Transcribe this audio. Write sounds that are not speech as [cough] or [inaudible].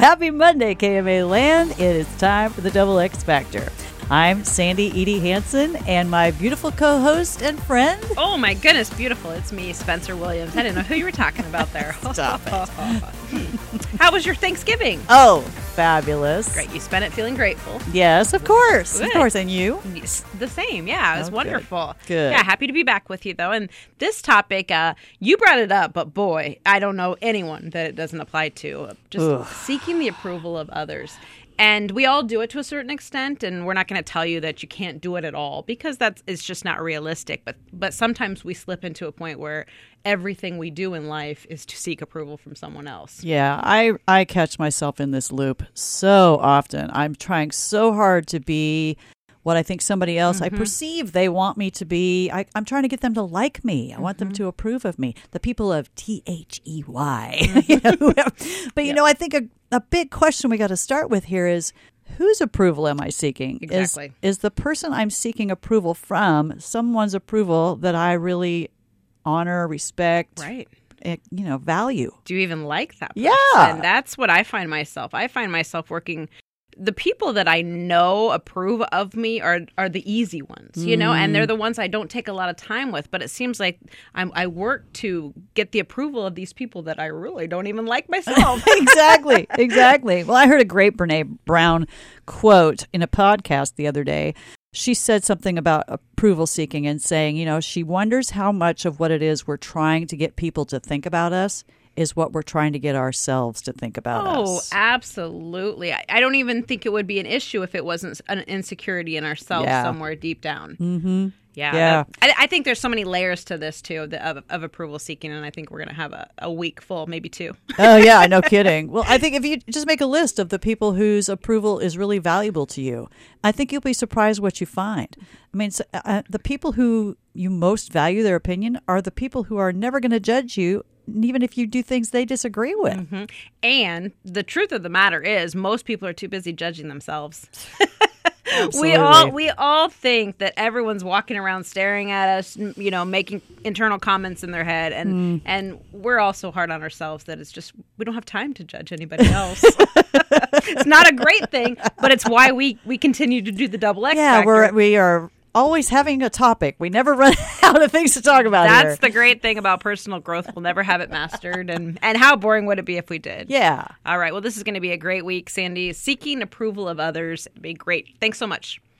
Happy Monday, KMA Land. It is time for the Double X Factor. I'm Sandy Edie Hanson, and my beautiful co host and friend. Oh, my goodness, beautiful. It's me, Spencer Williams. I didn't know who you were talking about there. Stop it. [laughs] How was your Thanksgiving? Oh, fabulous. Great. You spent it feeling grateful. Yes, of course. Good. Of course. And you? The same, yeah. It was Oh, good. wonderful. Good. Yeah, happy to be back with you though. And this topic, uh, you brought it up, but boy, I don't know anyone that it doesn't apply to. Just Ugh. seeking the approval of others. And we all do it to a certain extent, and we're not going to tell you that you can't do it at all because that's it's just not realistic. But but sometimes we slip into a point where everything we do in life is to seek approval from someone else. Yeah, I, I catch myself in this loop so often. I'm trying so hard to be what I think somebody else I mm-hmm. perceive they want me to be. I, I'm trying to get them to like me. I want them mm-hmm. to approve of me. The people of T H E Y. [laughs] You mm-hmm. know, But you know, I think a, a big question we got to start with here is whose approval am I seeking? Is- Exactly. Is, the person I'm seeking approval from someone's approval that I really honor, respect, Right. eh, you know, value? do you even like that person? Yeah. And that's what I find myself. I find myself working the people that I know approve of me are are the easy ones, you know, and they're Mm. the ones I don't take a lot of time with. But it seems like I'm, I work to get the approval of these people that I really don't even like myself. [laughs] exactly, exactly. Well, I heard a great Brene Brown quote in a podcast the other day. She said something about approval seeking and saying, you know, she wonders how much of what it is we're trying to get people to think about us is what we're trying to get ourselves to think about Oh, us. absolutely. I, I don't even think it would be an issue if it wasn't an insecurity in ourselves Yeah. somewhere deep down. Mm-hmm. Yeah. Yeah. that- I, I think there's so many layers to this, too, the, of, of approval seeking, and I think we're going to have a, a week full, maybe two. [laughs] oh yeah, no [laughs] kidding. Well, I think if you just make a list of the people whose approval is really valuable to you, I think you'll be surprised what you find. I mean, so, uh, the people who you most value their opinion are the people who are never going to judge you, even if you do things they disagree with. Mm-hmm. And the truth of the matter is, most people are too busy judging themselves. [laughs] we all we all think that everyone's walking around staring at us, you know, making internal comments in their head, and hmm. and we're all so hard on ourselves that it's just we don't have time to judge anybody [laughs] else. it's not a great thing, but it's why we we continue to do the double X. Yeah, factor. we're we are always having a topic. We never run [laughs] out of things to talk about. That's here. the great thing about personal growth. We'll never have it mastered, and and how boring would it be if we did? yeah. All right. Well, this is going to be a great week, Sandy. Seeking approval of others. Be great. Thanks so much.